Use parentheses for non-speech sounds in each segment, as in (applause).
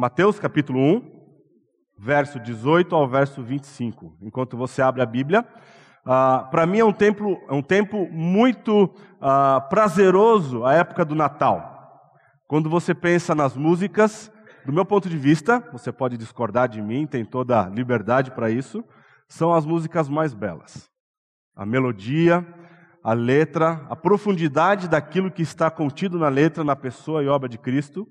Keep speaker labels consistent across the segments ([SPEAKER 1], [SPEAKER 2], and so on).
[SPEAKER 1] Mateus capítulo 1, verso 18 ao verso 25. Enquanto você abre a Bíblia, uh, para mim é um tempo, é um tempo muito uh, prazeroso a época do Natal. Quando você pensa nas músicas, do meu ponto de vista, você pode discordar de mim, tem toda a liberdade para isso, são as músicas mais belas. A melodia, a letra, a profundidade daquilo que está contido na letra, na pessoa e obra de Cristo,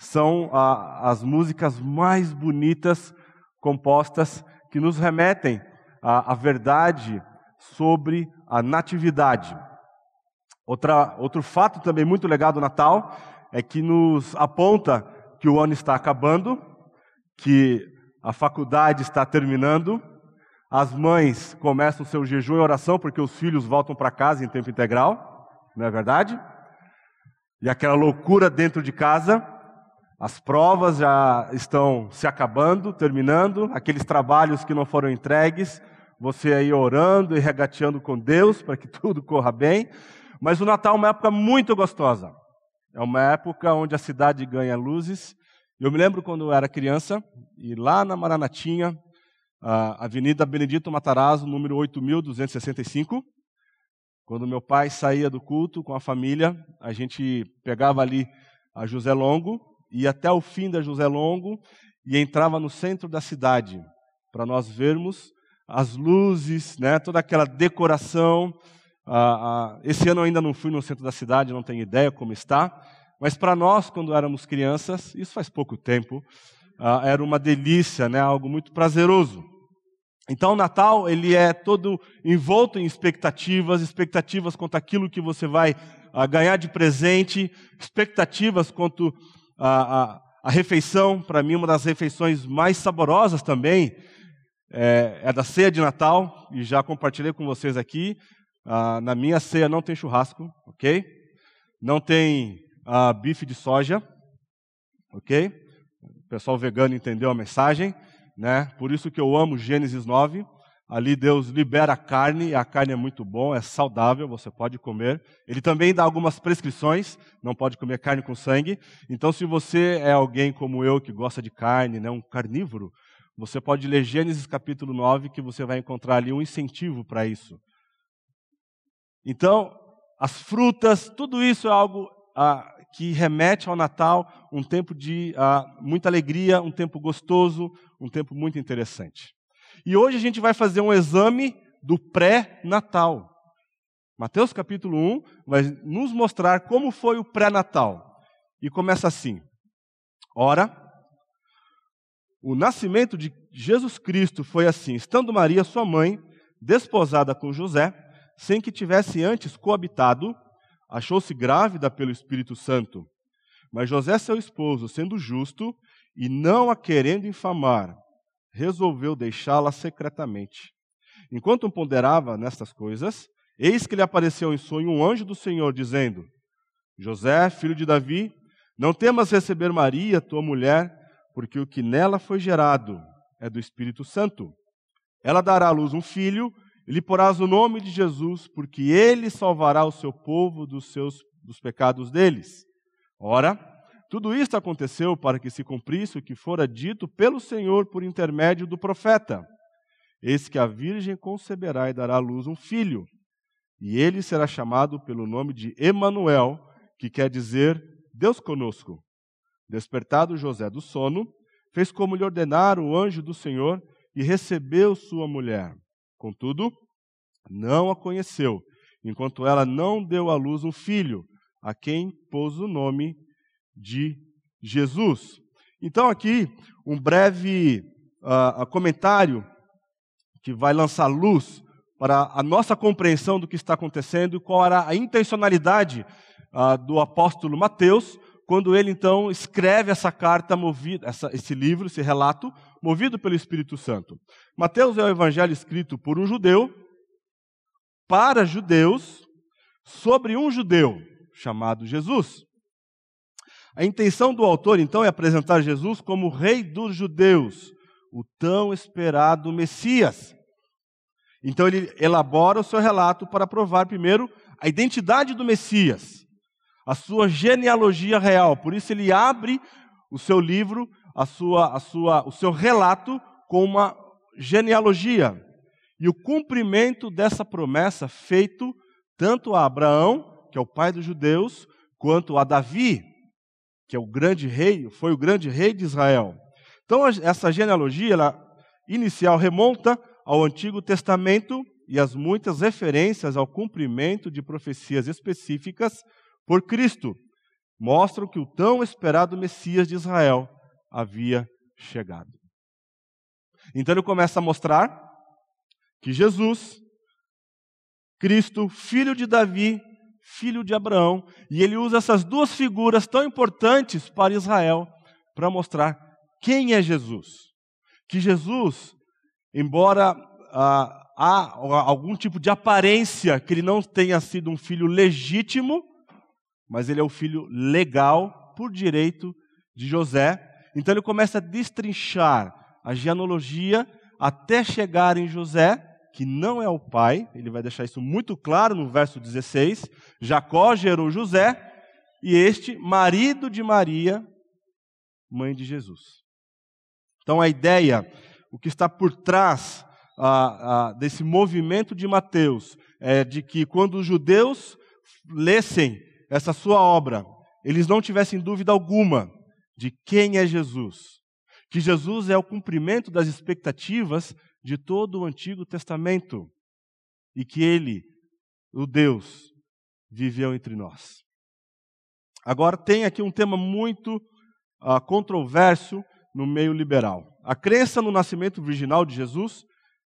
[SPEAKER 1] são as músicas mais bonitas compostas que nos remetem à, à verdade sobre a natividade. Outra, outro fato também muito legal do Natal é que nos aponta que o ano está acabando, que a faculdade está terminando, as mães começam seu jejum e oração porque os filhos voltam para casa em tempo integral, não é verdade? E aquela loucura dentro de casa, as provas já estão se acabando, terminando, aqueles trabalhos que não foram entregues, você aí orando e regateando com Deus para que (laughs) tudo corra bem. Mas o Natal é uma época muito gostosa. É uma época onde a cidade ganha luzes. Eu me lembro quando eu era criança, e lá na Maranatinha, a Avenida Benedito Matarazzo, número 8265. Quando meu pai saía do culto com a família, a gente pegava ali a José Longo, ia até o fim da José Longo e entrava no centro da cidade, para nós vermos as luzes, né, toda aquela decoração. Ah, ah, esse ano eu ainda não fui no centro da cidade, não tenho ideia como está, mas para nós, quando éramos crianças, isso faz pouco tempo, ah, era uma delícia, né, algo muito prazeroso. Então, o Natal ele é todo envolto em expectativas, expectativas quanto aquilo que você vai ganhar de presente, expectativas quanto a, a, a refeição. Para mim, uma das refeições mais saborosas também é, é, da ceia de Natal, e já compartilhei com vocês aqui. Ah, na minha ceia não tem churrasco, ok? Não tem ah, bife de soja, ok? O pessoal vegano entendeu a mensagem né? Por isso que eu amo Gênesis 9. Ali Deus libera a carne, e a carne é muito bom, é saudável, você pode comer. Ele também dá algumas prescrições, não pode comer carne com sangue. Então, se você é alguém como eu que gosta de carne, né, um carnívoro, você pode ler Gênesis capítulo 9, que você vai encontrar ali um incentivo para isso. Então, as frutas, tudo isso é algo ah, que remete ao Natal, um tempo de ah, muita alegria, um tempo gostoso, um tempo muito interessante. E hoje a gente vai fazer um exame do pré-natal. Mateus capítulo 1 vai nos mostrar como foi o pré-natal. E começa assim: Ora, o nascimento de Jesus Cristo foi assim: estando Maria, sua mãe, desposada com José, sem que tivesse antes coabitado, achou-se grávida pelo Espírito Santo. Mas José, seu esposo, sendo justo e não a querendo infamar, resolveu deixá-la secretamente. Enquanto ponderava nestas coisas, eis que lhe apareceu em sonho um anjo do Senhor, dizendo: José, filho de Davi, não temas receber Maria, tua mulher, porque o que nela foi gerado é do Espírito Santo. Ela dará à luz um filho, e lhe porás o nome de Jesus, porque ele salvará o seu povo dos seus dos pecados deles. Ora, tudo isto aconteceu para que se cumprisse o que fora dito pelo Senhor por intermédio do profeta. Eis que a virgem conceberá e dará à luz um filho, e ele será chamado pelo nome de Emanuel, que quer dizer Deus conosco. Despertado José do sono, fez como lhe ordenara o anjo do Senhor e recebeu sua mulher. Contudo, não a conheceu, enquanto ela não deu à luz um filho, a quem pôs o nome de Jesus. Então, aqui, um breve uh, comentário que vai lançar luz para a nossa compreensão do que está acontecendo e qual era a intencionalidade uh, do apóstolo Mateus quando ele então escreve essa carta movida, essa, esse livro, esse relato, movido pelo Espírito Santo. Mateus é o evangelho escrito por um judeu, para judeus, sobre um judeu chamado Jesus. A intenção do autor, então, é apresentar Jesus como rei dos judeus, o tão esperado Messias. Então, ele elabora o seu relato para provar, primeiro, a identidade do Messias, a sua genealogia real. Por isso, ele abre o seu livro, a sua, a sua, o seu relato com uma genealogia e o cumprimento dessa promessa feito tanto a Abraão, que é o pai dos judeus, quanto a Davi, que é o grande rei, foi o grande rei de Israel. Então essa genealogia inicial remonta ao Antigo Testamento e as muitas referências ao cumprimento de profecias específicas por Cristo mostram que o tão esperado Messias de Israel havia chegado. Então ele começa a mostrar que Jesus, Cristo, filho de Davi, filho de Abraão, e ele usa essas duas figuras tão importantes para Israel para mostrar quem é Jesus. Que Jesus, embora ah, há algum tipo de aparência que ele não tenha sido um filho legítimo, mas ele é o filho legal, por direito de José. Então ele começa a destrinchar a genealogia até chegar em José, que não é o pai, ele vai deixar isso muito claro no verso 16. Jacó gerou José, e este, marido de Maria, mãe de Jesus. Então a ideia, o que está por trás ah, ah, desse movimento de Mateus, é de que quando os judeus lessem essa sua obra, eles não tivessem dúvida alguma de quem é Jesus. Que Jesus é o cumprimento das expectativas de todo o Antigo Testamento e que ele, o Deus, viveu entre nós. Agora, tem aqui um tema muito uh, controverso no meio liberal. A crença no nascimento virginal de Jesus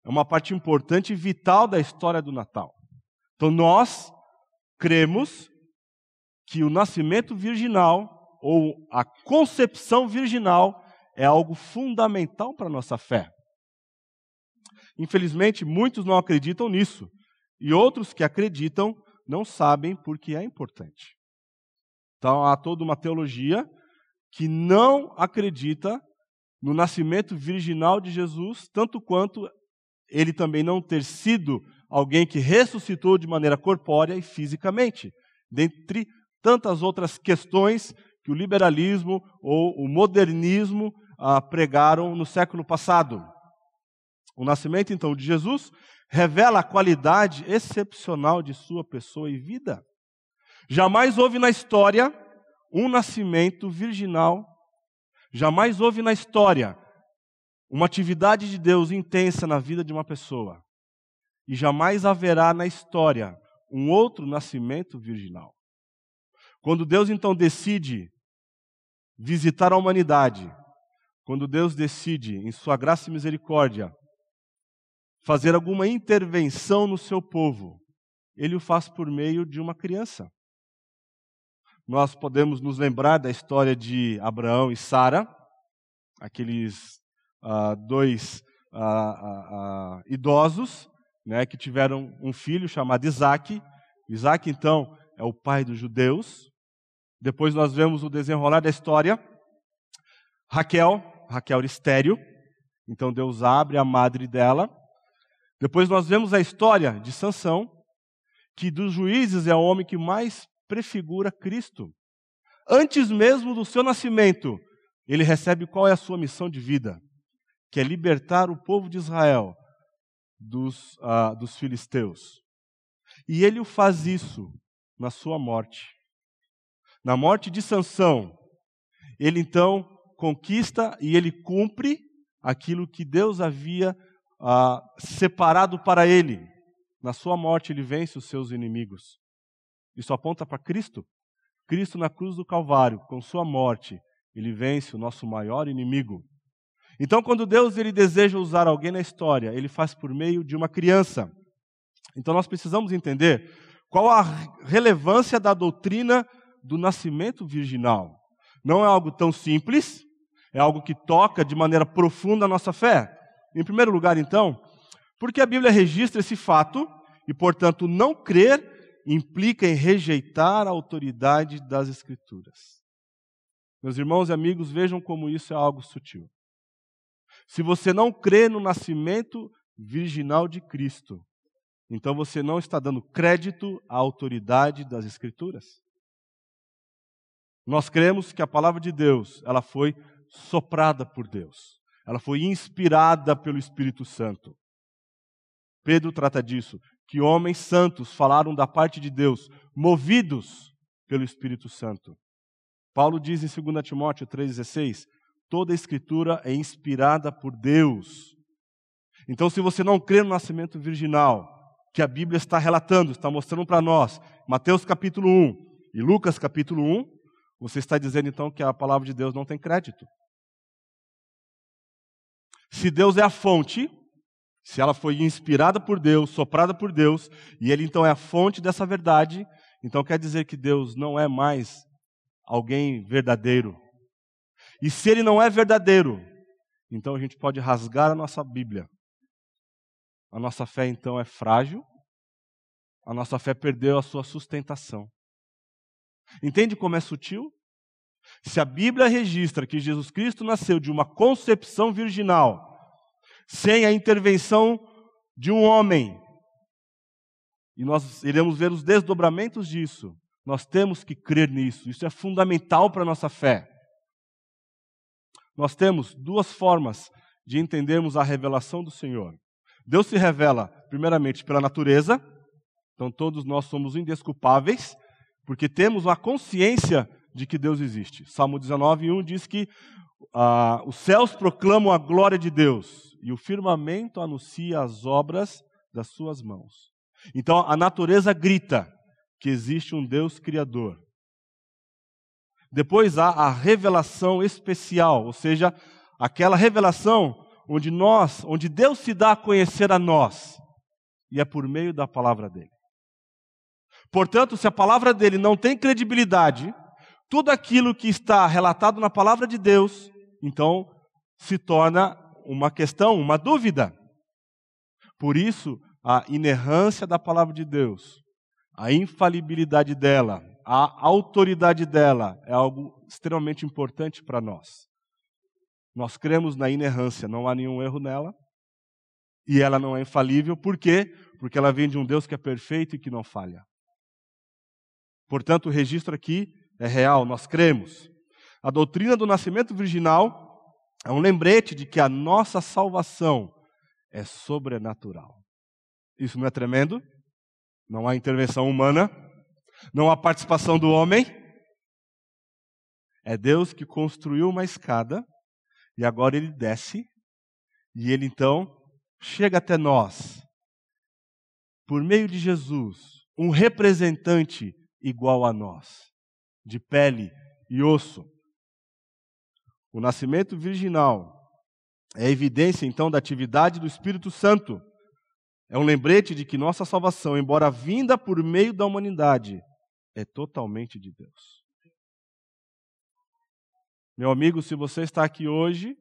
[SPEAKER 1] é uma parte importante e vital da história do Natal. Então, nós cremos que o nascimento virginal ou a concepção virginal é algo fundamental para a nossa fé. Infelizmente, muitos não acreditam nisso, e outros que acreditam não sabem por que é importante. Então, há toda uma teologia que não acredita no nascimento virginal de Jesus, tanto quanto ele também não ter sido alguém que ressuscitou de maneira corpórea e fisicamente, dentre tantas outras questões que o liberalismo ou o modernismo ah, pregaram no século passado. O nascimento, então, de Jesus revela a qualidade excepcional de sua pessoa e vida. Jamais houve na história um nascimento virginal, jamais houve na história uma atividade de Deus intensa na vida de uma pessoa. E jamais haverá na história um outro nascimento virginal. Quando Deus então decide visitar a humanidade, quando Deus decide, em sua graça e misericórdia, fazer alguma intervenção no seu povo, ele o faz por meio de uma criança. Nós podemos nos lembrar da história de Abraão e Sara, aqueles uh, dois uh, uh, idosos né, que tiveram um filho chamado Isaac. Isaac, então, é o pai dos judeus. Depois nós vemos o desenrolar da história. Raquel, Raquel estéreo. Então Deus abre a madre dela. Depois nós vemos a história de Sansão, que dos juízes é o homem que mais prefigura Cristo. Antes mesmo do seu nascimento, ele recebe qual é a sua missão de vida, que é libertar o povo de Israel dos, uh, dos filisteus. E ele o faz isso na sua morte. Na morte de Sansão, ele então conquista e ele cumpre aquilo que Deus havia ah, separado para ele. Na sua morte, ele vence os seus inimigos. Isso aponta para Cristo. Cristo na cruz do Calvário, com sua morte, ele vence o nosso maior inimigo. Então, quando Deus ele deseja usar alguém na história, ele faz por meio de uma criança. Então, nós precisamos entender qual a relevância da doutrina do nascimento virginal? Não é algo tão simples, é algo que toca de maneira profunda a nossa fé. Em primeiro lugar, então, porque a Bíblia registra esse fato e, portanto, não crer implica em rejeitar a autoridade das Escrituras. Meus irmãos e amigos, vejam como isso é algo sutil. Se você não crê no nascimento virginal de Cristo, então você não está dando crédito à autoridade das Escrituras. Nós cremos que a palavra de Deus, ela foi soprada por Deus. Ela foi inspirada pelo Espírito Santo. Pedro trata disso, que homens santos falaram da parte de Deus, movidos pelo Espírito Santo. Paulo diz em 2 Timóteo 3,16: toda a escritura é inspirada por Deus. Então, se você não crê no nascimento virginal, que a Bíblia está relatando, está mostrando para nós, Mateus capítulo 1 e Lucas capítulo 1, você está dizendo então que a palavra de Deus não tem crédito. Se Deus é a fonte, se ela foi inspirada por Deus, soprada por Deus, e Ele então é a fonte dessa verdade, então quer dizer que Deus não é mais alguém verdadeiro. E se Ele não é verdadeiro, então a gente pode rasgar a nossa Bíblia. A nossa fé então é frágil, a nossa fé perdeu a sua sustentação. Entende como é sutil? Se a Bíblia registra que Jesus Cristo nasceu de uma concepção virginal, sem a intervenção de um homem, e nós iremos ver os desdobramentos disso, nós temos que crer nisso, isso é fundamental para a nossa fé. Nós temos duas formas de entendermos a revelação do Senhor. Deus se revela, primeiramente, pela natureza, então todos nós somos indesculpáveis, porque temos a consciência de que Deus existe. Salmo 19, 1 diz que ah, os céus proclamam a glória de Deus e o firmamento anuncia as obras das suas mãos. Então a natureza grita que existe um Deus criador. Depois há a revelação especial, ou seja, aquela revelação onde nós, onde Deus se dá a conhecer a nós, e é por meio da palavra dele. Portanto, se a palavra dele não tem credibilidade, tudo aquilo que está relatado na palavra de Deus, então se torna uma questão, uma dúvida. Por isso, a inerrância da palavra de Deus, a infalibilidade dela, a autoridade dela é algo extremamente importante para nós. Nós cremos na inerrância, não há nenhum erro nela. E ela não é infalível, por quê? Porque ela vem de um Deus que é perfeito e que não falha. Portanto, o registro aqui é real, nós cremos. A doutrina do nascimento virginal é um lembrete de que a nossa salvação é sobrenatural. Isso não é tremendo? Não há intervenção humana, não há participação do homem. É Deus que construiu uma escada e agora ele desce e ele então chega até nós. Por meio de Jesus, um representante igual a nós, de pele e osso. O nascimento virginal é evidência então da atividade do Espírito Santo. É um lembrete de que nossa salvação, embora vinda por meio da humanidade, é totalmente de Deus. Meu amigo, se você está aqui hoje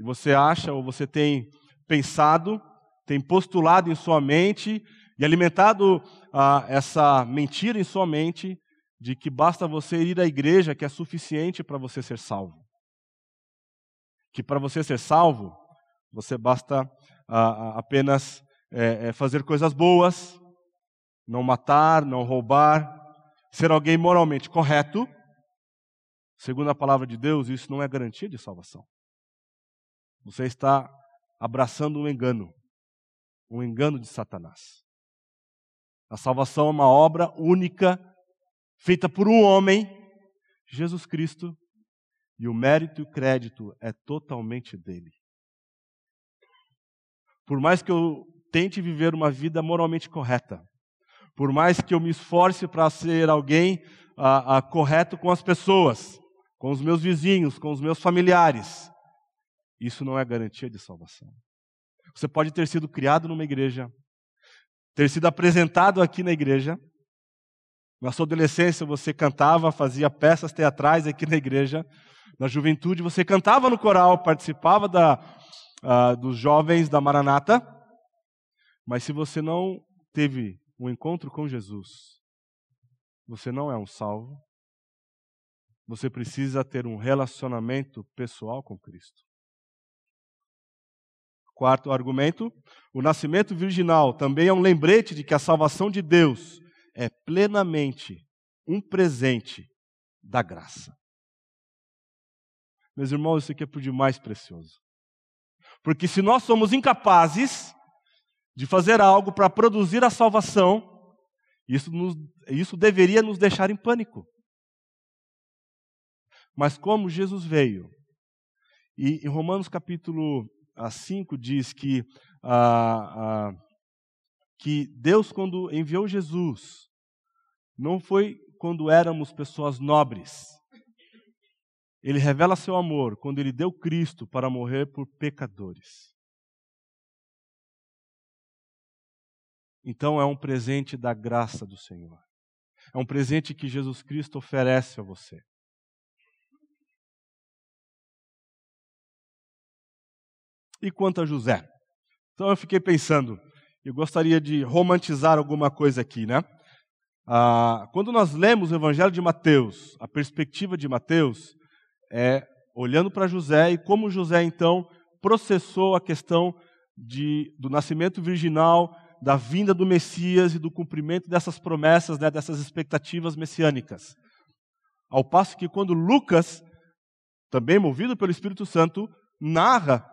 [SPEAKER 1] e você acha ou você tem pensado, tem postulado em sua mente e alimentado ah, essa mentira em sua mente de que basta você ir à igreja que é suficiente para você ser salvo. Que para você ser salvo, você basta apenas é, é, fazer coisas boas, não matar, não roubar, ser alguém moralmente correto Segundo a palavra de Deus, isso não é garantia de salvação. Você está abraçando um engano, um engano de Satanás. A salvação é uma obra única, feita por um homem, Jesus Cristo, e o mérito e o crédito é totalmente dele. Por mais que eu tente viver uma vida moralmente correta, por mais que eu me esforce para ser alguém correto com as pessoas, com os meus vizinhos, com os meus familiares. Isso não é garantia de salvação. Você pode ter sido criado numa igreja, ter sido apresentado aqui na igreja. Na sua adolescência você cantava, fazia peças teatrais aqui na igreja. Na juventude você cantava no coral, participava da, uh, dos jovens da Maranata. Mas se você não teve um encontro com Jesus, você não é um salvo, você precisa ter um relacionamento pessoal com Cristo. Quarto argumento: o nascimento virginal também é um lembrete de que a salvação de Deus é plenamente um presente da graça. Meus irmãos, isso aqui é por demais precioso. Porque se nós somos incapazes de fazer algo para produzir a salvação, isso, nos, isso deveria nos deixar em pânico. Mas como Jesus veio, e em Romanos capítulo 5 ah, diz que, ah, ah, que Deus, quando enviou Jesus, não foi quando éramos pessoas nobres. Ele revela seu amor quando ele deu Cristo para morrer por pecadores. Então é um presente da graça do Senhor. É um presente que Jesus Cristo oferece a você. E quanto a José? Então eu fiquei pensando, eu gostaria de romantizar alguma coisa aqui, né? Ah, quando nós lemos o Evangelho de Mateus, a perspectiva de Mateus é olhando para José e como José então processou a questão de, do nascimento virginal, da vinda do Messias e do cumprimento dessas promessas, né, dessas expectativas messiânicas. Ao passo que quando Lucas, também movido pelo Espírito Santo, narra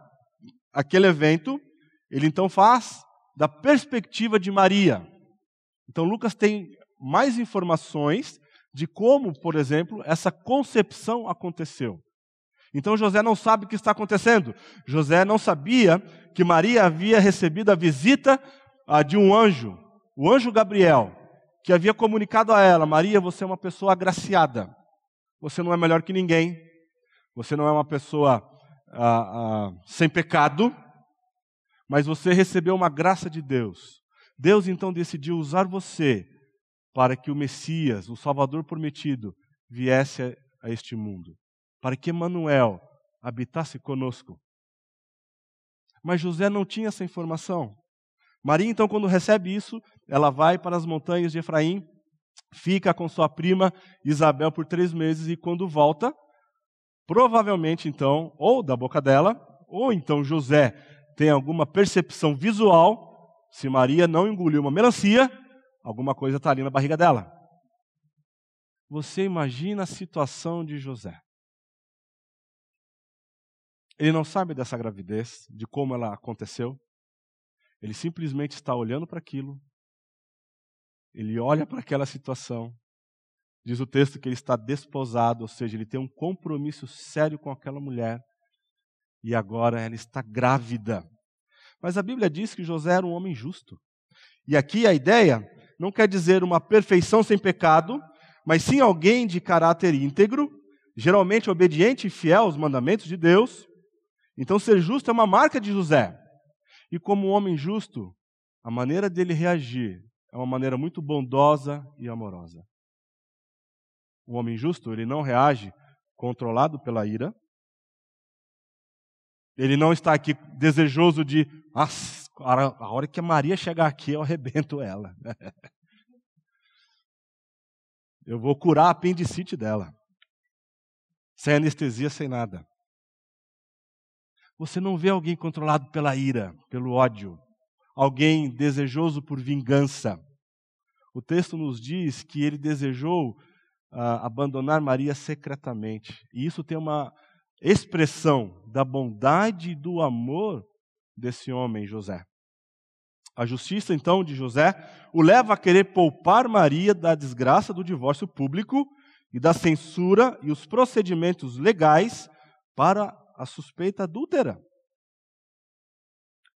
[SPEAKER 1] aquele evento, ele então faz da perspectiva de Maria. Então Lucas tem mais informações de como, por exemplo, essa concepção aconteceu. Então José não sabe o que está acontecendo. José não sabia que Maria havia recebido a visita ah, de um anjo, o anjo Gabriel, que havia comunicado a ela: Maria, você é uma pessoa agraciada. Você não é melhor que ninguém. Você não é uma pessoa ah, ah, sem pecado, mas você recebeu uma graça de Deus. Deus então decidiu usar você para que o Messias, o Salvador prometido, viesse a, este mundo, para que Emanuel habitasse conosco. Mas José não tinha essa informação. Maria, então, quando recebe isso, ela vai para as montanhas de Efraim, fica com sua prima Isabel por três meses e, quando volta, Provavelmente, então, ou da boca dela, ou então José tem alguma percepção visual. Se Maria não engoliu uma melancia, alguma coisa está ali na barriga dela. Você imagina a situação de José. Ele não sabe dessa gravidez, de como ela aconteceu. Ele simplesmente está olhando para aquilo. Ele olha para aquela situação Diz o texto que ele está desposado, ou seja, ele tem um compromisso sério com aquela mulher. E agora ela está grávida. Mas a Bíblia diz que José era um homem justo. E aqui a ideia não quer dizer uma perfeição sem pecado, mas sim alguém de caráter íntegro, geralmente obediente e fiel aos mandamentos de Deus. Então, ser justo é uma marca de José. E como homem justo, a maneira dele reagir é uma maneira muito bondosa e amorosa. O homem justo, ele não reage controlado pela ira. Ele não está aqui desejoso de, ah, a hora que a Maria chegar aqui, eu arrebento ela. (laughs) eu vou curar a apendicite dela. Sem anestesia, sem nada. Você não vê alguém controlado pela ira, pelo ódio, alguém desejoso por vingança. O texto nos diz que ele desejou uh, abandonar Maria secretamente. E isso tem uma expressão da bondade e do amor desse homem, José. A justiça, então, de José o leva a querer poupar Maria da desgraça do divórcio público e da censura e os procedimentos legais para a suspeita adúltera.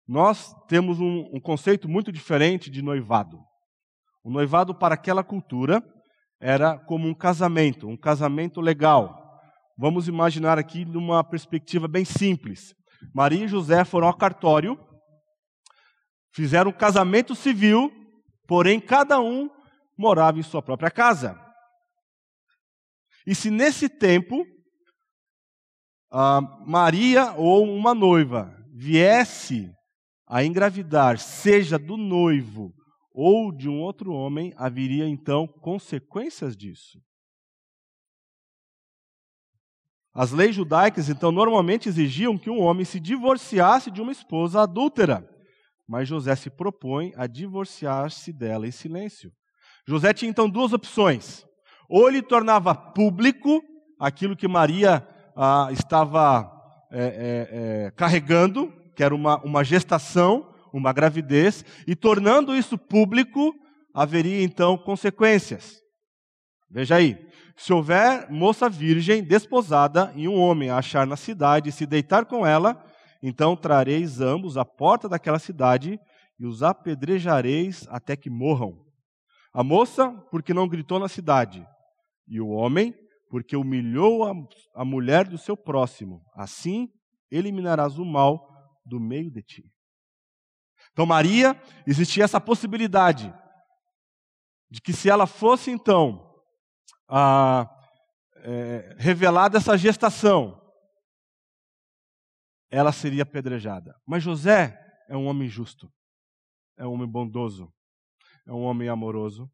[SPEAKER 1] Nós temos um, um conceito muito diferente de noivado. O noivado, para aquela cultura, era como um casamento, um casamento legal. Vamos imaginar aqui numa perspectiva bem simples. Maria e José foram ao cartório, fizeram um casamento civil, porém cada um morava em sua própria casa. E se nesse tempo Maria ou uma noiva viesse a engravidar, seja do noivo ou de um outro homem, haveria então consequências disso. As leis judaicas, então, normalmente exigiam que um homem se divorciasse de uma esposa adúltera, mas José se propõe a divorciar-se dela em silêncio. José tinha então duas opções: Ou ele tornava público aquilo que Maria ah, estava é, é, é, carregando, que era uma, uma gestação, uma gravidez, e tornando isso público, haveria então consequências. Veja aí, se houver moça virgem desposada e um homem a achar na cidade e se deitar com ela, então trareis ambos à porta daquela cidade e os apedrejareis até que morram. A moça, porque não gritou na cidade, e o homem, porque humilhou a, a mulher do seu próximo. Assim eliminarás o mal do meio de ti. Então, Maria, existia essa possibilidade de que se ela fosse então a, é, revelada essa gestação, ela seria apedrejada. Mas José é um homem justo, é um homem bondoso, é um homem amoroso,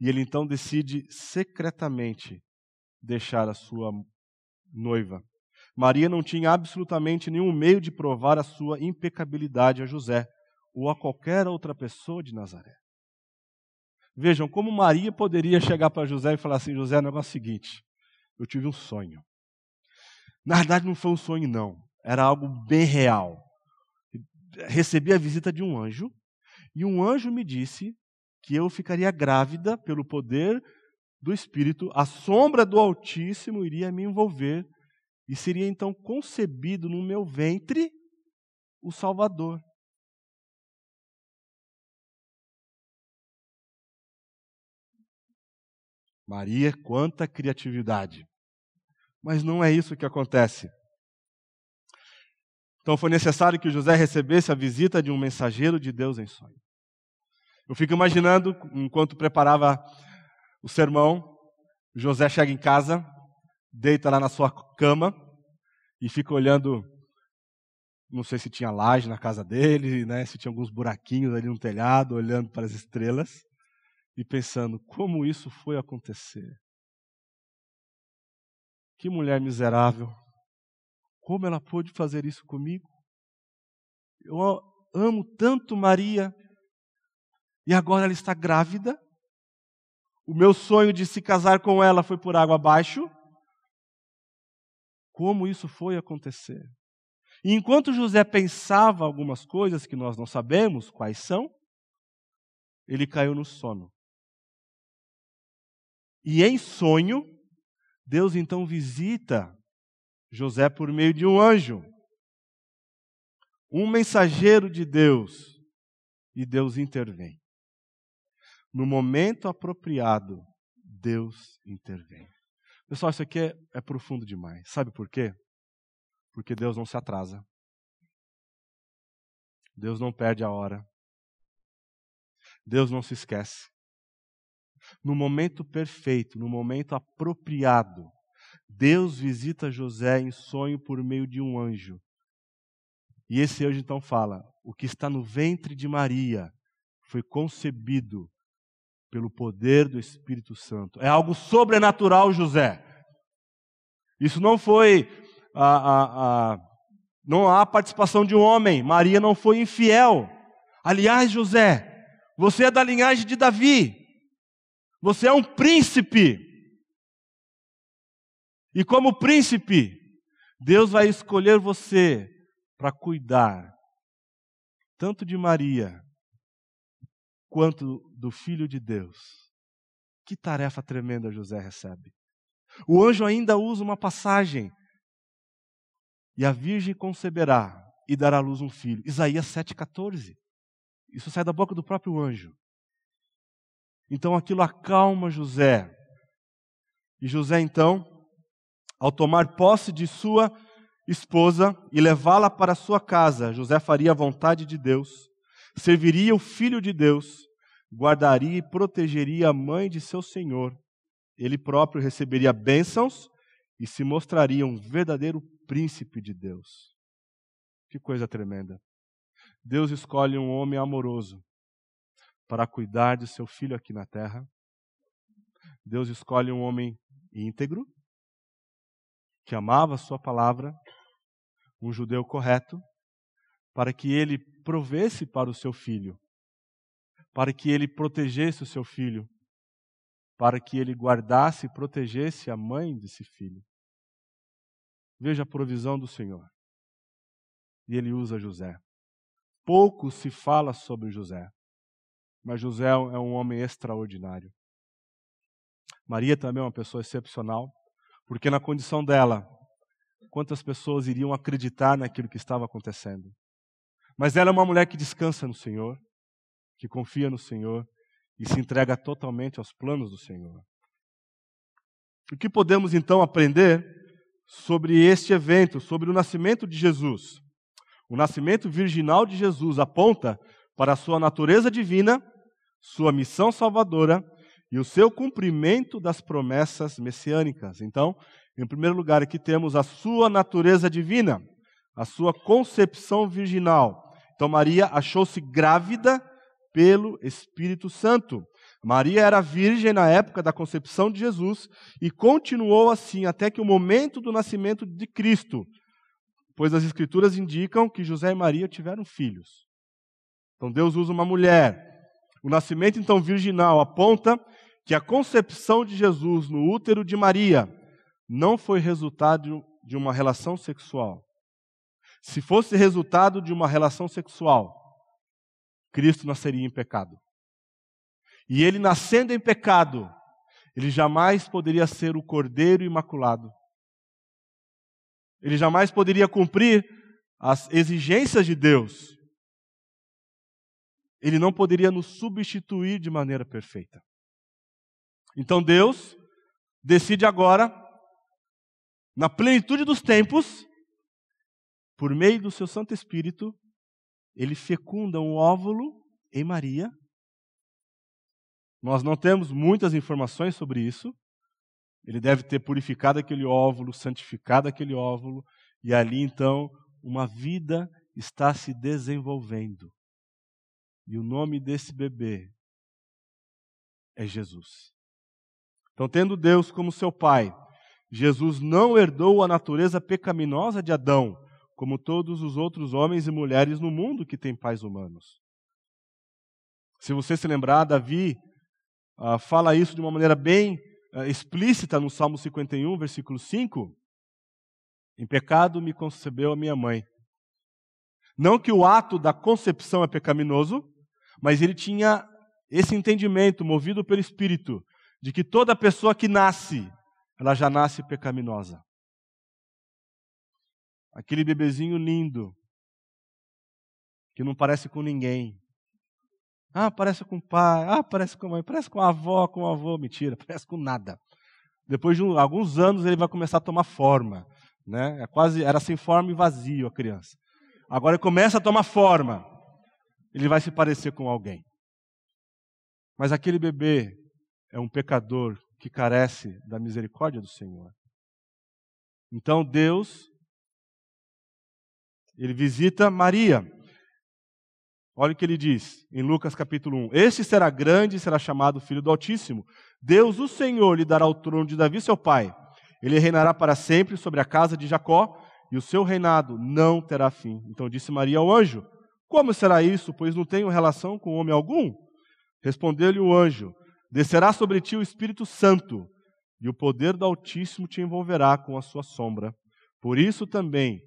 [SPEAKER 1] e ele então decide secretamente deixar a sua noiva. Maria não tinha absolutamente nenhum meio de provar a sua impecabilidade a José ou a qualquer outra pessoa de Nazaré. Vejam como Maria poderia chegar para José e falar assim: José, o negócio é o seguinte, eu tive um sonho. Na verdade, não foi um sonho, não. Era algo bem real. Recebi a visita de um anjo, e um anjo me disse que eu ficaria grávida pelo poder do Espírito, a sombra do Altíssimo iria me envolver, e seria então concebido no meu ventre o Salvador. Maria, quanta criatividade. Mas não é isso que acontece. Então foi necessário que José recebesse a visita de um mensageiro de Deus em sonho. Eu fico imaginando, enquanto preparava o sermão, José chega em casa, deita lá na sua cama e fica olhando, não sei se tinha laje na casa dele, né, se tinha alguns buraquinhos ali no telhado, olhando para as estrelas e pensando como isso foi acontecer. Que mulher miserável. Como ela pôde fazer isso comigo? Eu amo tanto Maria e agora ela está grávida. O meu sonho de se casar com ela foi por água abaixo. Como isso foi acontecer? E enquanto José pensava algumas coisas que nós não sabemos quais são, ele caiu no sono. E em sonho, Deus então visita José por meio de um anjo, um mensageiro de Deus, e Deus intervém. No momento apropriado, Deus intervém. Pessoal, isso aqui é, é profundo demais. Sabe por quê? Porque Deus não se atrasa. Deus não perde a hora. Deus não se esquece no momento perfeito, no momento apropriado, Deus visita José em sonho por meio de um anjo. E esse anjo então fala: o que está no ventre de Maria foi concebido pelo poder do Espírito Santo. É algo sobrenatural, José. Isso não foi. A, a, a, não há participação de um homem. Maria não foi infiel. Aliás, José, você é da linhagem de Davi. Você é um príncipe. E como príncipe, Deus vai escolher você para cuidar tanto de Maria quanto do Filho de Deus. Que tarefa tremenda José recebe. O anjo ainda usa uma passagem. E a virgem conceberá e dará à luz um filho. Isaías 7,14. Isso sai da boca do próprio anjo. Então aquilo acalma José. E José, então, ao tomar posse de sua esposa e levá-la para sua casa, José faria a vontade de Deus, serviria o filho de Deus, guardaria e protegeria a mãe de seu senhor. Ele próprio receberia bênçãos e se mostraria um verdadeiro príncipe de Deus. Que coisa tremenda. Deus escolhe um homem amoroso para cuidar de seu filho aqui na terra. Deus escolhe um homem íntegro, que amava a sua palavra, um judeu correto, para que ele provesse para o seu filho, para que ele protegesse o seu filho, para que ele guardasse e protegesse a mãe desse filho. Veja a provisão do Senhor. E ele usa José. Pouco se fala sobre José, mas José é um homem extraordinário. Maria também é uma pessoa excepcional, porque na condição dela, quantas pessoas iriam acreditar naquilo que estava acontecendo? Mas ela é uma mulher que descansa no Senhor, que confia no Senhor e se entrega totalmente aos planos do Senhor. O que podemos então aprender sobre este evento, sobre o nascimento de Jesus? O nascimento virginal de Jesus aponta para a sua natureza divina, sua missão salvadora e o seu cumprimento das promessas messiânicas. Então, em primeiro lugar, aqui temos a sua natureza divina, a sua concepção virginal. Então, Maria achou-se grávida pelo Espírito Santo. Maria era virgem na época da concepção de Jesus e continuou assim até que o momento do nascimento de Cristo, pois as Escrituras indicam que José e Maria tiveram filhos. Então Deus usa uma mulher. O nascimento, então, virginal aponta que a concepção de Jesus no útero de Maria não foi resultado de uma relação sexual. Se fosse resultado de uma relação sexual, Cristo nasceria em pecado. E ele nascendo em pecado, ele jamais poderia ser o cordeiro imaculado. Ele jamais poderia cumprir as exigências de Deus. Ele não poderia nos substituir de maneira perfeita. Então Deus decide agora, na plenitude dos tempos, por meio do seu Santo Espírito, ele fecunda um óvulo em Maria. Nós não temos muitas informações sobre isso. Ele deve ter purificado aquele óvulo, santificado aquele óvulo, e ali então uma vida está se desenvolvendo. E o nome desse bebê é Jesus. Então, tendo Deus como seu pai, Jesus não herdou a natureza pecaminosa de Adão, como todos os outros homens e mulheres no mundo que têm pais humanos. Se você se lembrar, Davi uh, fala isso de uma maneira bem uh, explícita no Salmo 51, versículo 5. Em pecado me concebeu a minha mãe. Não que o ato da concepção é pecaminoso, mas ele tinha esse entendimento, movido pelo Espírito, de que toda pessoa que nasce, ela já nasce pecaminosa. Aquele bebezinho lindo, que não parece com ninguém. Ah, parece com o pai, ah, parece com a mãe, parece com a avó, com o avô. Mentira, (laughs) parece com nada. Depois de um, alguns anos ele vai começar a tomar forma. Né? É quase, era sem forma e vazio a criança. Agora começa a tomar forma. Ele vai se parecer com alguém. Mas aquele bebê é um pecador que carece da misericórdia do Senhor. Então Deus ele visita Maria. Olha o que ele diz em Lucas capítulo 1: Este será grande e será chamado Filho do Altíssimo. Deus, o Senhor, lhe dará o trono de Davi, seu pai. Ele reinará para sempre sobre a casa de Jacó, e o seu reinado não terá fim. Então disse Maria ao anjo: Como será isso, pois não tenho relação com homem algum? Respondeu-lhe o anjo: Descerá sobre ti o Espírito Santo, e o poder do Altíssimo te envolverá com a sua sombra. Por isso também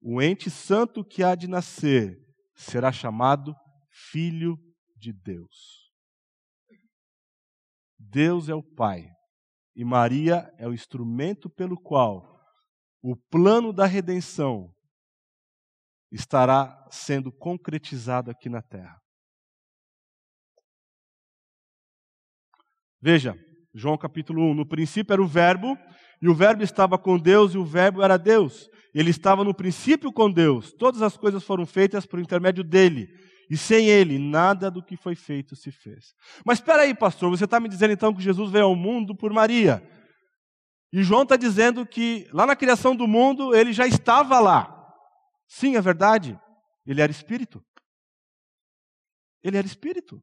[SPEAKER 1] o ente santo que há de nascer será chamado Filho de Deus. Deus é o Pai e Maria é o instrumento pelo qual o plano da redenção estará sendo concretizado aqui na terra. Veja, João capítulo 1: No princípio era o Verbo, e o Verbo estava com Deus, e o Verbo era Deus. Ele estava no princípio com Deus. Todas as coisas foram feitas por intermédio dele. E sem ele, nada do que foi feito se fez. Mas espera aí, pastor, você está me dizendo então que Jesus veio ao mundo por Maria. E João está dizendo que lá na criação do mundo ele já estava lá. Sim, é verdade. Ele era espírito. Ele era espírito.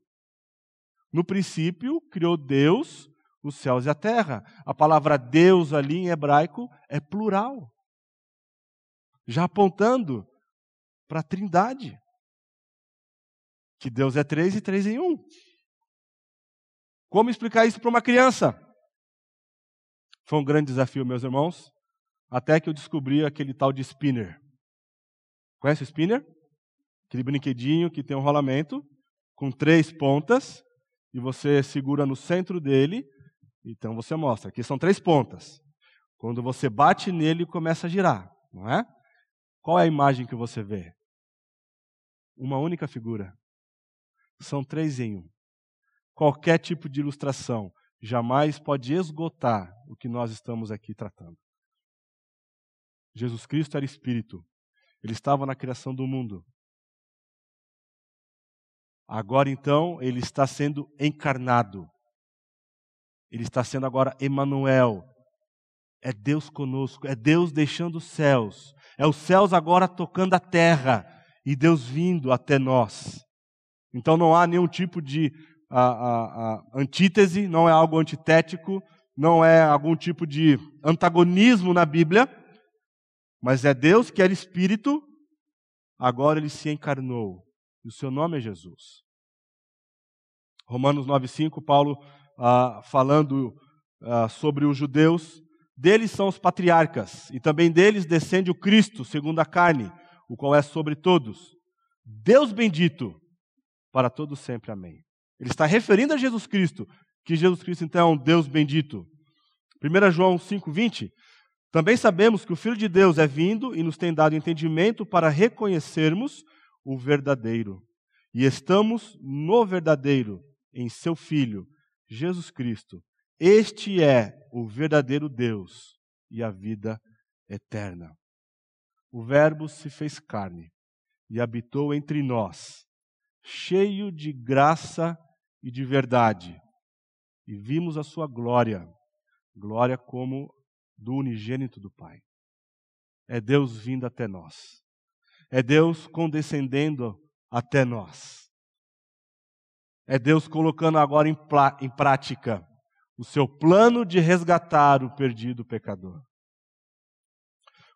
[SPEAKER 1] No princípio, criou Deus os céus e a terra. A palavra Deus ali em hebraico é plural já apontando para a trindade. Que Deus é três e três em um. Como explicar isso para uma criança? Foi um grande desafio, meus irmãos, até que eu descobri aquele tal de spinner. Conhece o spinner? Aquele brinquedinho que tem um rolamento com três pontas e você segura no centro dele. Então você mostra, aqui são três pontas. Quando você bate nele, começa a girar, não é? Qual é a imagem que você vê? Uma única figura. São três em um. Qualquer tipo de ilustração jamais pode esgotar o que nós estamos aqui tratando. Jesus Cristo era espírito. Ele estava na criação do mundo. Agora então ele está sendo encarnado. Ele está sendo agora Emanuel. É Deus conosco, é Deus deixando os céus. É os céus agora tocando a terra e Deus vindo até nós. Então não há nenhum tipo de a, a, a antítese, não é algo antitético, não é algum tipo de antagonismo na Bíblia, mas é Deus que era espírito, agora ele se encarnou e o seu nome é Jesus. Romanos 9,5, Paulo ah, falando ah, sobre os judeus, deles são os patriarcas, e também deles descende o Cristo, segundo a carne, o qual é sobre todos. Deus bendito, para todos sempre. Amém. Ele está referindo a Jesus Cristo, que Jesus Cristo então é um Deus bendito. 1 João 5,20 também sabemos que o Filho de Deus é vindo e nos tem dado entendimento para reconhecermos o verdadeiro. E estamos no verdadeiro, em seu Filho, Jesus Cristo. Este é o verdadeiro Deus e a vida eterna. O Verbo se fez carne e habitou entre nós, cheio de graça e de verdade. E vimos a sua glória, glória como do unigênito do Pai. É Deus vindo até nós. É Deus condescendendo até nós. É Deus colocando agora em, em prática o seu plano de resgatar o perdido pecador.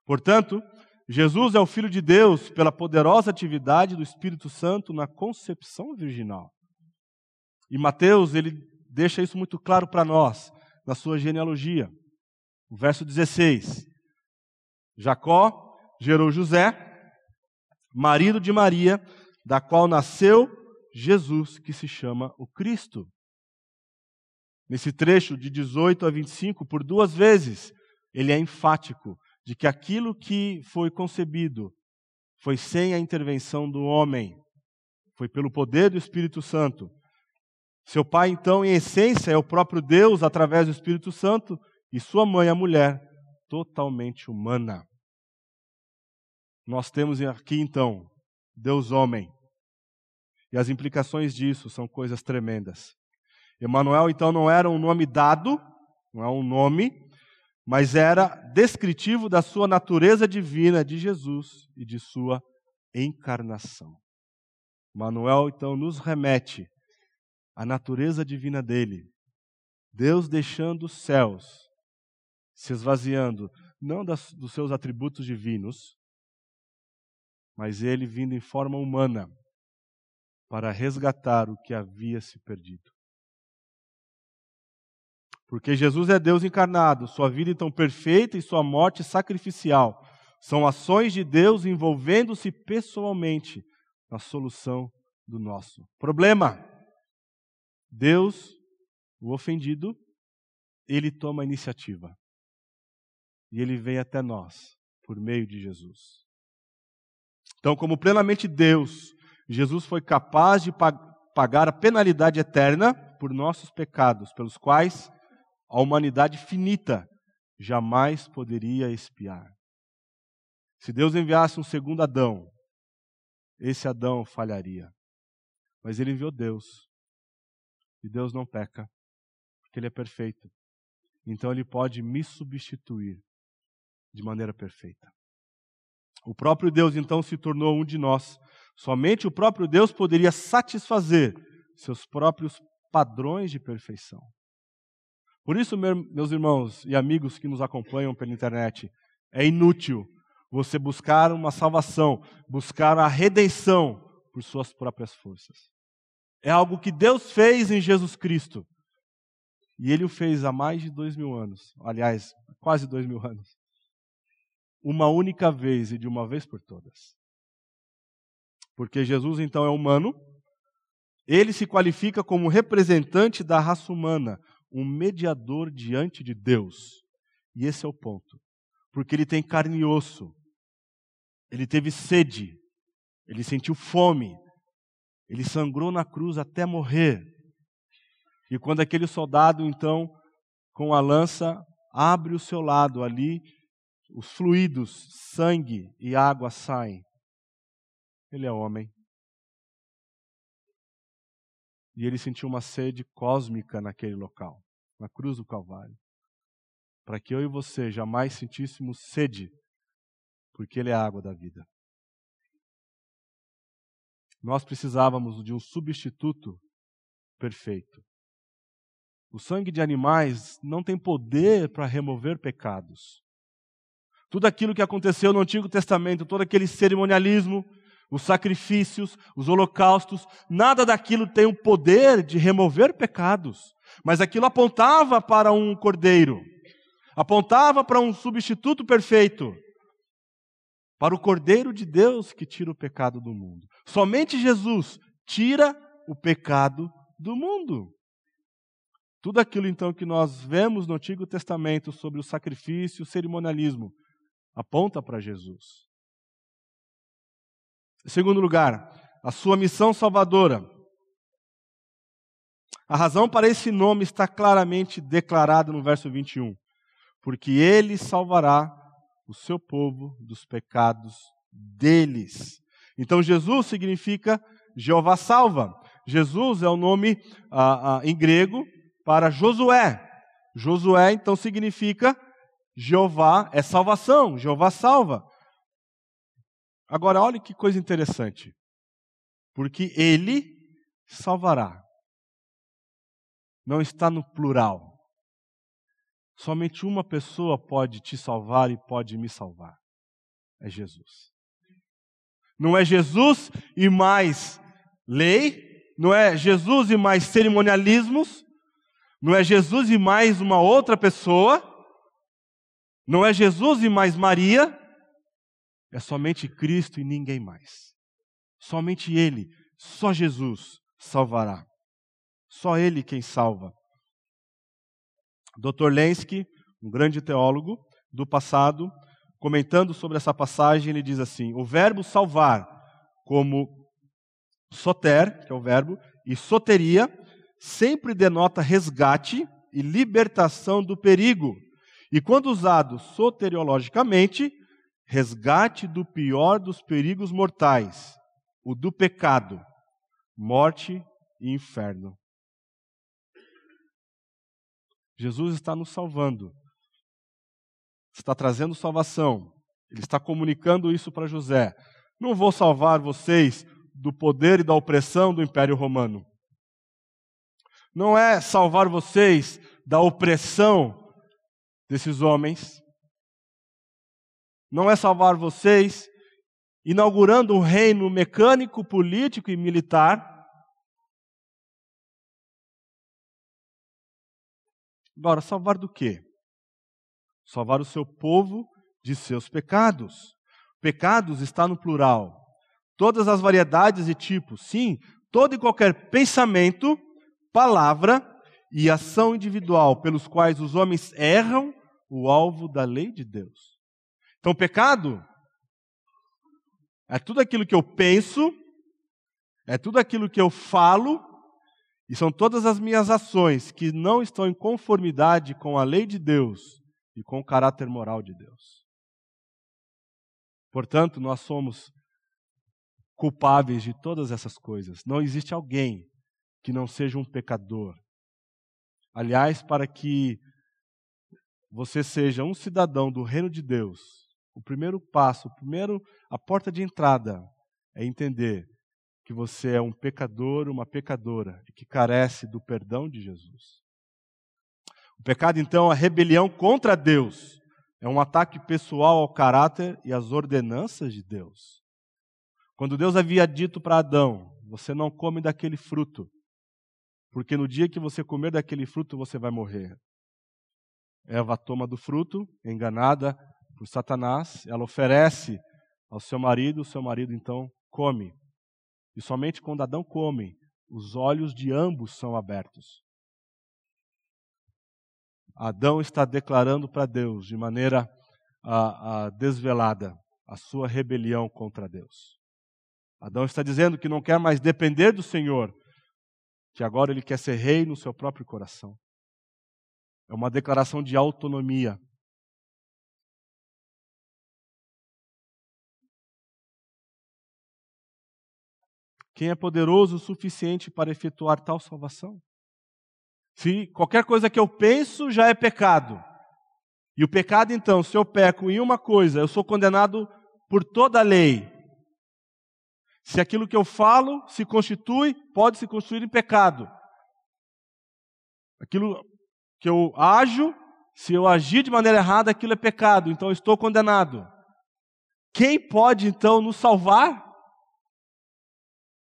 [SPEAKER 1] Portanto, Jesus é o Filho de Deus pela poderosa atividade do Espírito Santo na concepção virginal. E Mateus, ele deixa isso muito claro para nós, na sua genealogia. O verso 16. Jacó gerou José, marido de Maria, da qual nasceu Jesus, que se chama o Cristo. Nesse trecho de 18 a 25, por duas vezes, ele é enfático de que aquilo que foi concebido foi sem a intervenção do homem, foi pelo poder do Espírito Santo. Seu pai, então, em essência, é o próprio Deus através do Espírito Santo, e sua mãe, a mulher, totalmente humana. Nós temos aqui então Deus homem. E as implicações disso são coisas tremendas. Emanuel então não era um nome dado, não é um nome, mas era descritivo da sua natureza divina de Jesus e de sua encarnação. Manuel então nos remete à natureza divina dele. Deus deixando os céus se esvaziando, não das, dos seus atributos divinos, mas ele vindo em forma humana para resgatar o que havia se perdido. Porque Jesus é Deus encarnado, sua vida então perfeita e sua morte sacrificial são ações de Deus envolvendo-se pessoalmente na solução do nosso problema. Deus, o ofendido, ele toma a iniciativa e ele vem até nós por meio de Jesus. Então, como plenamente Deus, Jesus foi capaz de pagar a penalidade eterna por nossos pecados, pelos quais a humanidade finita jamais poderia expiar. Se Deus enviasse um segundo Adão, esse Adão falharia. Mas ele enviou Deus. E Deus não peca, porque ele é perfeito. Então ele pode me substituir de maneira perfeita. O próprio Deus então se tornou um de nós. Somente o próprio Deus poderia satisfazer seus próprios padrões de perfeição. Por isso, meus irmãos e amigos que nos acompanham pela internet, é inútil você buscar uma salvação, buscar a redenção por suas próprias forças. É algo que Deus fez em Jesus Cristo. E ele o fez há mais de dois mil anos. Aliás, quase dois mil anos. Uma única vez e de uma vez por todas. Porque Jesus então é humano, ele se qualifica como representante da raça humana, um mediador diante de Deus. E esse é o ponto. Porque ele tem carne e osso. Ele teve sede. Ele sentiu fome. Ele sangrou na cruz até morrer. E quando aquele soldado, então, com a lança, abre o seu lado ali, os fluidos, sangue e água saem. Ele é homem. E ele sentiu uma sede cósmica naquele local, na cruz do Calvário. Para que eu e você jamais sentíssemos sede, porque ele é a água da vida. Nós precisávamos de um substituto perfeito. O sangue de animais não tem poder para remover pecados. Tudo aquilo que aconteceu no Antigo Testamento, todo aquele cerimonialismo, os sacrifícios, os holocaustos, nada daquilo tem o poder de remover pecados. Mas aquilo apontava para um cordeiro, apontava para um substituto perfeito, para o cordeiro de Deus que tira o pecado do mundo. Somente Jesus tira o pecado do mundo. Tudo aquilo então que nós vemos no Antigo Testamento sobre o sacrifício, o cerimonialismo, aponta para Jesus. Em segundo lugar, a sua missão salvadora. A razão para esse nome está claramente declarada no verso 21. Porque ele salvará o seu povo dos pecados deles. Então, Jesus significa Jeová salva. Jesus é o nome ah, ah, em grego para Josué. Josué então significa Jeová é salvação, Jeová salva. Agora, olhe que coisa interessante. Porque ele salvará. Não está no plural. Somente uma pessoa pode te salvar e pode me salvar. É Jesus. Não é Jesus e mais lei, não é Jesus e mais cerimonialismos, não é Jesus e mais uma outra pessoa. Não é Jesus e mais Maria. É somente Cristo e ninguém mais. Somente Ele, só Jesus salvará. Só Ele quem salva. Dr. Lenski, um grande teólogo do passado, comentando sobre essa passagem, ele diz assim: o verbo salvar, como soter, que é o verbo, e soteria, sempre denota resgate e libertação do perigo. E quando usado soteriologicamente, resgate do pior dos perigos mortais, o do pecado, morte e inferno. Jesus está nos salvando, está trazendo salvação, ele está comunicando isso para José. Não vou salvar vocês do poder e da opressão do Império Romano não é salvar vocês da opressão desses homens, não é salvar vocês inaugurando um reino mecânico, político e militar. Agora, salvar do quê? Salvar o seu povo de seus pecados. Pecados está no plural. Todas as variedades e tipos, sim, todo e qualquer pensamento palavra e ação individual pelos quais os homens erram o alvo da lei de Deus. Então, pecado é tudo aquilo que eu penso, é tudo aquilo que eu falo, e são todas as minhas ações que não estão em conformidade com a lei de Deus e com o caráter moral de Deus. Portanto, nós somos culpáveis de todas essas coisas. Não existe alguém que não seja um pecador. Aliás, para que você seja um cidadão do reino de Deus, o primeiro passo, o primeiro, a porta de entrada é entender que você é um pecador, uma pecadora e que carece do perdão de Jesus. O pecado, então, é rebelião contra Deus. É um ataque pessoal ao caráter e às ordenanças de Deus. Quando Deus havia dito para Adão: Você não come daquele fruto, porque no dia que você comer daquele fruto você vai morrer. Eva toma do fruto, enganada por Satanás, ela oferece ao seu marido, o seu marido então come. E somente quando Adão come, os olhos de ambos são abertos. Adão está declarando para Deus, de maneira a, a desvelada, a sua rebelião contra Deus. Adão está dizendo que não quer mais depender do Senhor, que agora ele quer ser rei no seu próprio coração. É uma declaração de autonomia. Quem é poderoso o suficiente para efetuar tal salvação? Se qualquer coisa que eu penso já é pecado. E o pecado, então, se eu peco em uma coisa, eu sou condenado por toda a lei. Se aquilo que eu falo se constitui, pode se constituir em pecado. Aquilo que eu ajo, se eu agir de maneira errada, aquilo é pecado, então eu estou condenado. Quem pode então nos salvar?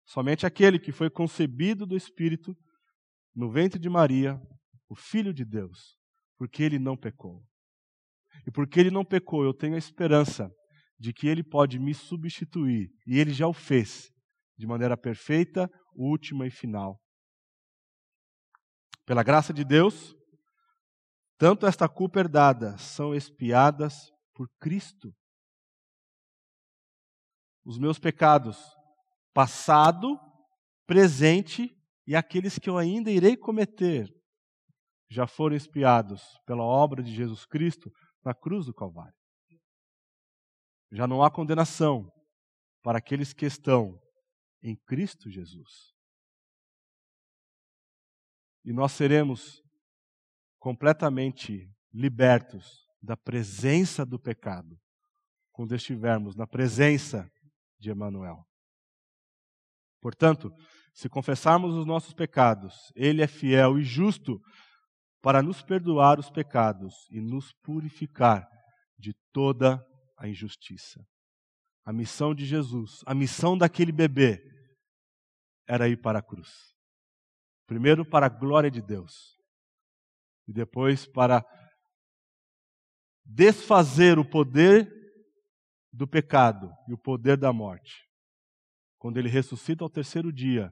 [SPEAKER 1] Somente aquele que foi concebido do Espírito no ventre de Maria, o Filho de Deus, porque ele não pecou. E porque ele não pecou, eu tenho a esperança de que ele pode me substituir, e ele já o fez, de maneira perfeita, última e final. Pela graça de Deus, tanto esta culpa herdada são expiadas por Cristo. Os meus pecados, passado, presente e aqueles que eu ainda irei cometer, já foram expiados pela obra de Jesus Cristo na cruz do Calvário. Já não há condenação para aqueles que estão em Cristo Jesus. E nós seremos completamente libertos da presença do pecado quando estivermos na presença de Emanuel. Portanto, se confessarmos os nossos pecados, ele é fiel e justo para nos perdoar os pecados e nos purificar de toda a injustiça. A missão de Jesus, a missão daquele bebê, era ir para a cruz. Primeiro para a glória de Deus, e depois para desfazer o poder do pecado e o poder da morte. Quando ele ressuscita ao terceiro dia,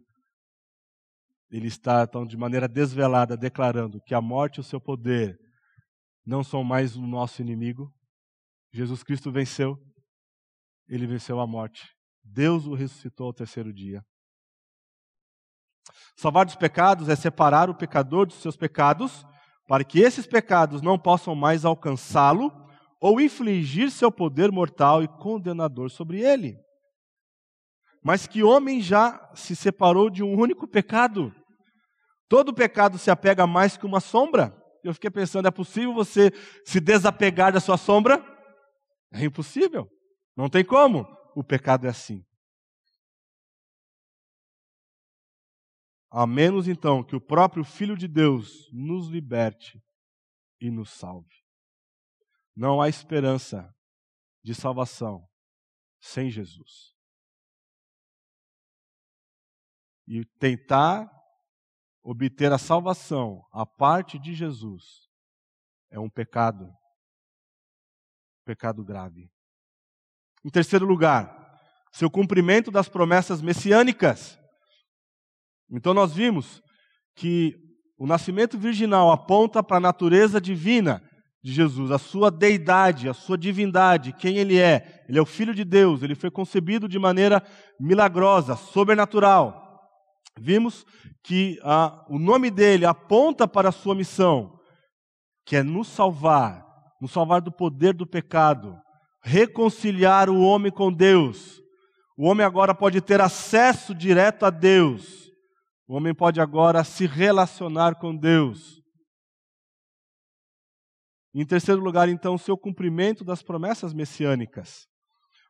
[SPEAKER 1] ele está, então, de maneira desvelada, declarando que a morte e o seu poder não são mais o nosso inimigo. Jesus Cristo venceu, ele venceu a morte. Deus o ressuscitou ao terceiro dia. Salvar dos pecados é separar o pecador dos seus pecados para que esses pecados não possam mais alcançá-lo ou infligir seu poder mortal e condenador sobre ele. Mas que homem já se separou de um único pecado? Todo pecado se apega mais que uma sombra. Eu fiquei pensando, é possível você se desapegar da sua sombra? É impossível. Não tem como. O pecado é assim. A menos então que o próprio Filho de Deus nos liberte e nos salve. Não há esperança de salvação sem Jesus. E tentar obter a salvação a parte de Jesus é um pecado, pecado grave. Em terceiro lugar, seu cumprimento das promessas messiânicas. Então nós vimos que o nascimento virginal aponta para a natureza divina de Jesus, a sua deidade, a sua divindade, quem ele é. Ele é o Filho de Deus, ele foi concebido de maneira milagrosa, sobrenatural. Vimos que ah, o nome dele aponta para a sua missão, que é nos salvar, nos salvar do poder do pecado, reconciliar o homem com Deus. O homem agora pode ter acesso direto a Deus. O homem pode agora se relacionar com Deus. Em terceiro lugar, então, o seu cumprimento das promessas messiânicas.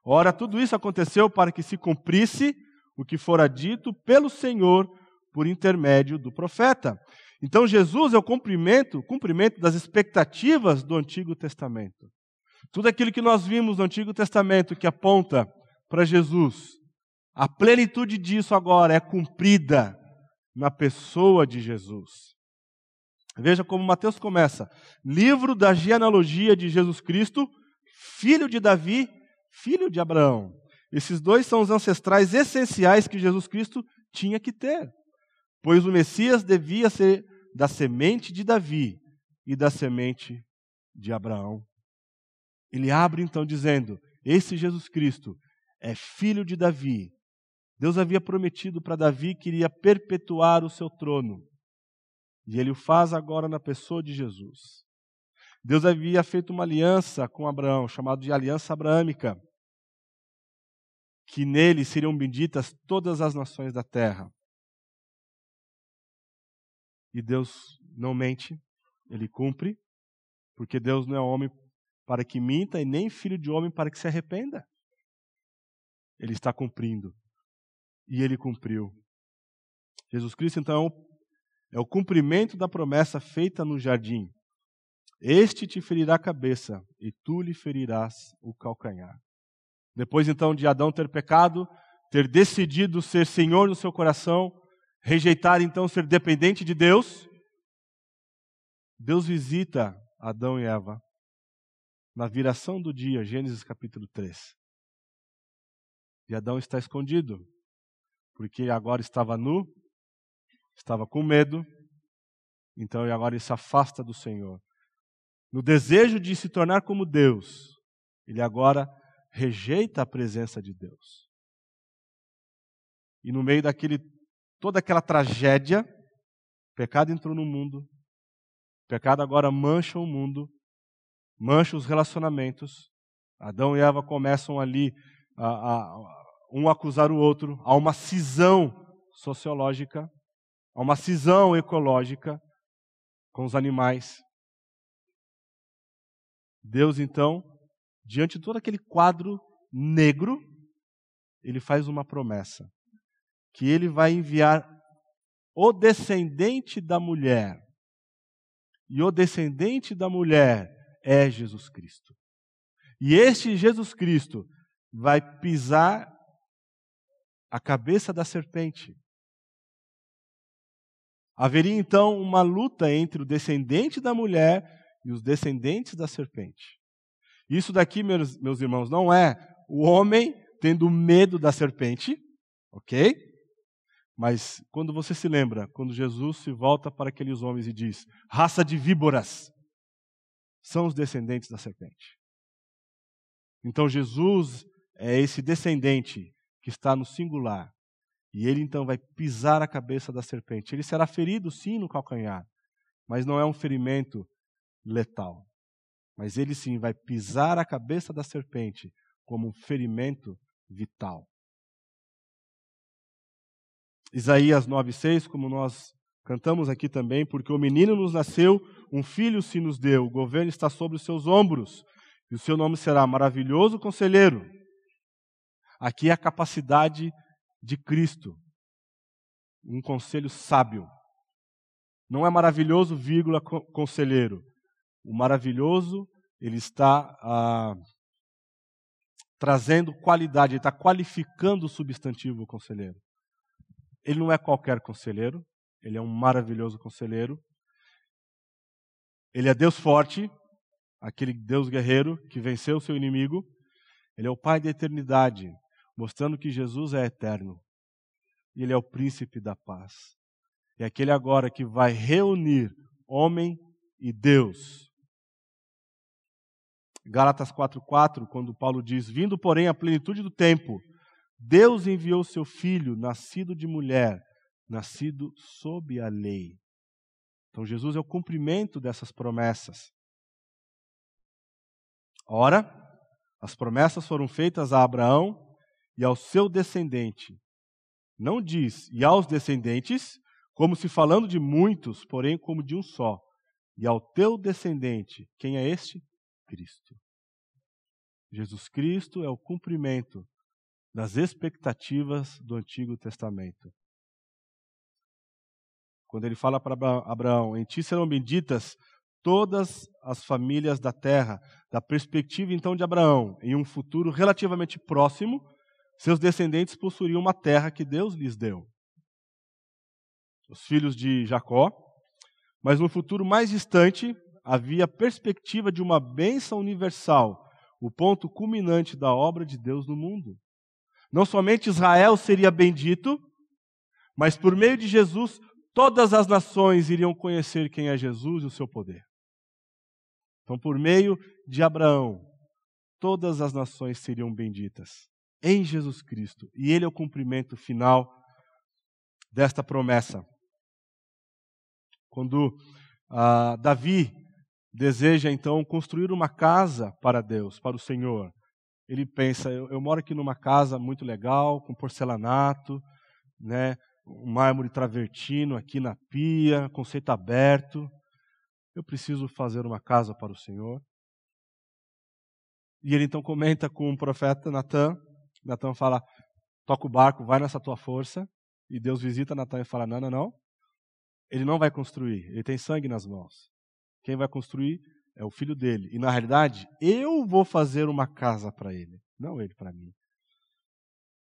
[SPEAKER 1] Ora, tudo isso aconteceu para que se cumprisse o que fora dito pelo Senhor por intermédio do profeta. Então, Jesus é o cumprimento, cumprimento das expectativas do Antigo Testamento. Tudo aquilo que nós vimos no Antigo Testamento que aponta para Jesus, a plenitude disso agora é cumprida na pessoa de Jesus. Veja como Mateus começa: livro da genealogia de Jesus Cristo, filho de Davi, filho de Abraão. Esses dois são os ancestrais essenciais que Jesus Cristo tinha que ter, pois o Messias devia ser da semente de Davi e da semente de Abraão. Ele abre então dizendo: Esse Jesus Cristo é filho de Davi. Deus havia prometido para Davi que iria perpetuar o seu trono. E ele o faz agora na pessoa de Jesus. Deus havia feito uma aliança com Abraão, chamada de aliança abraâmica, que nele seriam benditas todas as nações da terra. E Deus não mente, ele cumpre, porque Deus não é homem para que minta e nem filho de homem para que se arrependa. Ele está cumprindo. E ele cumpriu. Jesus Cristo, então, é o cumprimento da promessa feita no jardim. Este te ferirá a cabeça e tu lhe ferirás o calcanhar. Depois então de Adão ter pecado, ter decidido ser senhor no seu coração, rejeitar então ser dependente de Deus, Deus visita Adão e Eva na viração do dia, Gênesis capítulo 3. E Adão está escondido, porque agora estava nu, estava com medo, então agora ele se afasta do Senhor. No desejo de se tornar como Deus, ele agora rejeita a presença de Deus. E no meio daquele toda aquela tragédia, o pecado entrou no mundo. O pecado agora mancha o mundo, mancha os relacionamentos. Adão e Eva começam ali a, a, um acusar o outro, há uma cisão sociológica, há uma cisão ecológica com os animais. Deus, então, diante de todo aquele quadro negro, ele faz uma promessa: que ele vai enviar o descendente da mulher. E o descendente da mulher é Jesus Cristo. E este Jesus Cristo vai pisar a cabeça da serpente. Haveria então uma luta entre o descendente da mulher e os descendentes da serpente. Isso daqui, meus, meus irmãos, não é o homem tendo medo da serpente, ok? Mas quando você se lembra, quando Jesus se volta para aqueles homens e diz: raça de víboras, são os descendentes da serpente. Então Jesus é esse descendente que está no singular. E ele então vai pisar a cabeça da serpente. Ele será ferido sim no calcanhar, mas não é um ferimento letal. Mas ele sim vai pisar a cabeça da serpente como um ferimento vital. Isaías 9,6, como nós cantamos aqui também, porque o menino nos nasceu, um filho se nos deu, o governo está sobre os seus ombros, e o seu nome será maravilhoso conselheiro. Aqui é a capacidade de Cristo, um conselho sábio. Não é maravilhoso, vírgula, conselheiro. O maravilhoso, ele está ah, trazendo qualidade, ele está qualificando o substantivo conselheiro. Ele não é qualquer conselheiro, ele é um maravilhoso conselheiro. Ele é Deus forte, aquele Deus guerreiro que venceu o seu inimigo. Ele é o Pai da eternidade, mostrando que Jesus é eterno. E ele é o príncipe da paz. É aquele agora que vai reunir homem e Deus Gálatas 4:4, quando Paulo diz: "Vindo, porém, a plenitude do tempo, Deus enviou seu filho, nascido de mulher, nascido sob a lei." Então Jesus é o cumprimento dessas promessas. Ora, as promessas foram feitas a Abraão e ao seu descendente. Não diz e aos descendentes, como se falando de muitos, porém como de um só. E ao teu descendente, quem é este? Cristo. Jesus Cristo é o cumprimento das expectativas do Antigo Testamento. Quando ele fala para Abraão: Em ti serão benditas todas as famílias da terra, da perspectiva então de Abraão, em um futuro relativamente próximo, seus descendentes possuiriam uma terra que Deus lhes deu. os filhos de Jacó, mas no futuro mais distante havia a perspectiva de uma bênção universal, o ponto culminante da obra de Deus no mundo. Não somente Israel seria bendito, mas por meio de Jesus, todas as nações iriam conhecer quem é Jesus e o seu poder. Então, por meio de Abraão, todas as nações seriam benditas em Jesus Cristo. E ele é o cumprimento final desta promessa. Quando ah, Davi deseja então construir uma casa para Deus, para o Senhor, ele pensa: eu, eu moro aqui numa casa muito legal, com porcelanato, né, um mármore travertino aqui na pia, conceito aberto. Eu preciso fazer uma casa para o Senhor. E ele então comenta com o profeta Natan. Natan fala: toca o barco, vai nessa tua força. E Deus visita Natan e fala: não, não, não. Ele não vai construir, ele tem sangue nas mãos. Quem vai construir é o filho dele. E na realidade, eu vou fazer uma casa para ele, não ele para mim.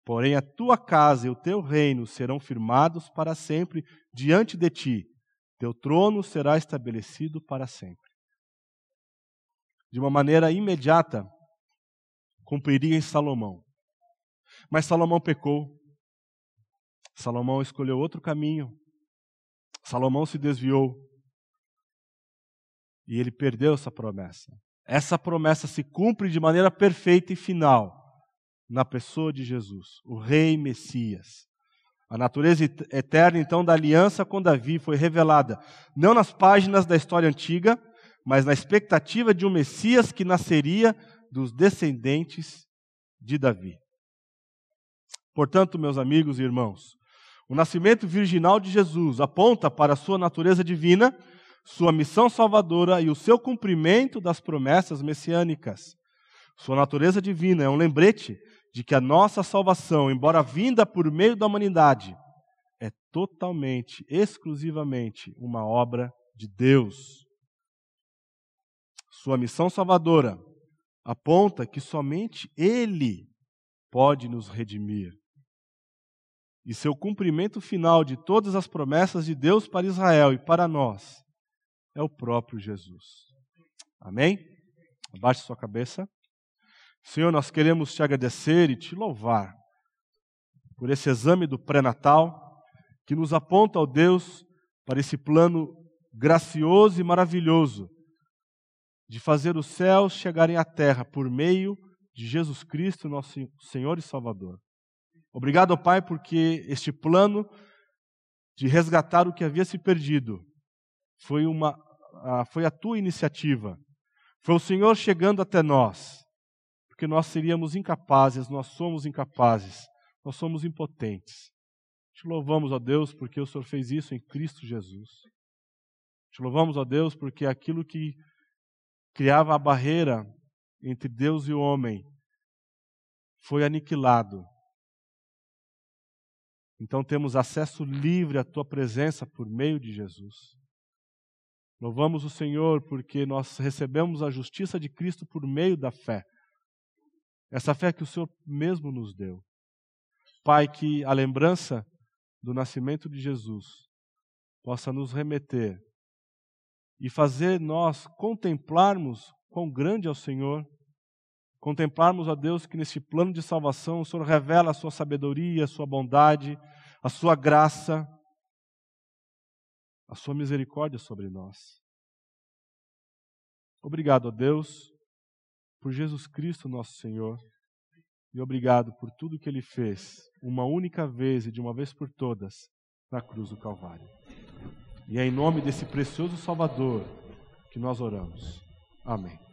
[SPEAKER 1] Porém, a tua casa e o teu reino serão firmados para sempre diante de ti. Teu trono será estabelecido para sempre. De uma maneira imediata, cumpriria em Salomão. Mas Salomão pecou. Salomão escolheu outro caminho. Salomão se desviou. E ele perdeu essa promessa. Essa promessa se cumpre de maneira perfeita e final na pessoa de Jesus, o Rei Messias. A natureza eterna, então, da aliança com Davi foi revelada não nas páginas da história antiga, mas na expectativa de um Messias que nasceria dos descendentes de Davi. Portanto, meus amigos e irmãos, o nascimento virginal de Jesus aponta para a sua natureza divina, sua missão salvadora e o seu cumprimento das promessas messiânicas. Sua natureza divina é um lembrete de que a nossa salvação, embora vinda por meio da humanidade, é totalmente, exclusivamente uma obra de Deus. Sua missão salvadora aponta que somente Ele pode nos redimir. E seu cumprimento final de todas as promessas de Deus para Israel e para nós é o próprio Jesus. Amém? Abaixe sua cabeça. Senhor, nós queremos te agradecer e te louvar por esse exame do pré-natal que nos aponta, ó Deus, para esse plano gracioso e maravilhoso de fazer os céus chegarem à terra por meio de Jesus Cristo, nosso Senhor e Salvador. Obrigado, Pai, porque este plano de resgatar o que havia se perdido foi uma foi a tua iniciativa. Foi o Senhor chegando até nós porque nós seríamos incapazes, nós somos incapazes, nós somos impotentes. Te louvamos, ó Deus, porque o Senhor fez isso em Cristo Jesus. Te louvamos, ó Deus, porque aquilo que criava a barreira entre Deus e o homem foi aniquilado. Então temos acesso livre à tua presença por meio de Jesus. Louvamos o Senhor porque nós recebemos a justiça de Cristo por meio da fé. Essa fé que o Senhor mesmo nos deu. Pai, que a lembrança do nascimento de Jesus possa nos remeter e fazer nós contemplarmos quão grande é o Senhor, contemplarmos a Deus que nesse plano de salvação o Senhor revela a sua sabedoria, a sua bondade, a sua graça, a sua misericórdia sobre nós. Obrigado a Deus por Jesus Cristo, nosso Senhor, e obrigado por tudo que Ele fez, uma única vez e de uma vez por todas, na cruz do Calvário. E é em nome desse precioso Salvador que nós oramos. Amém.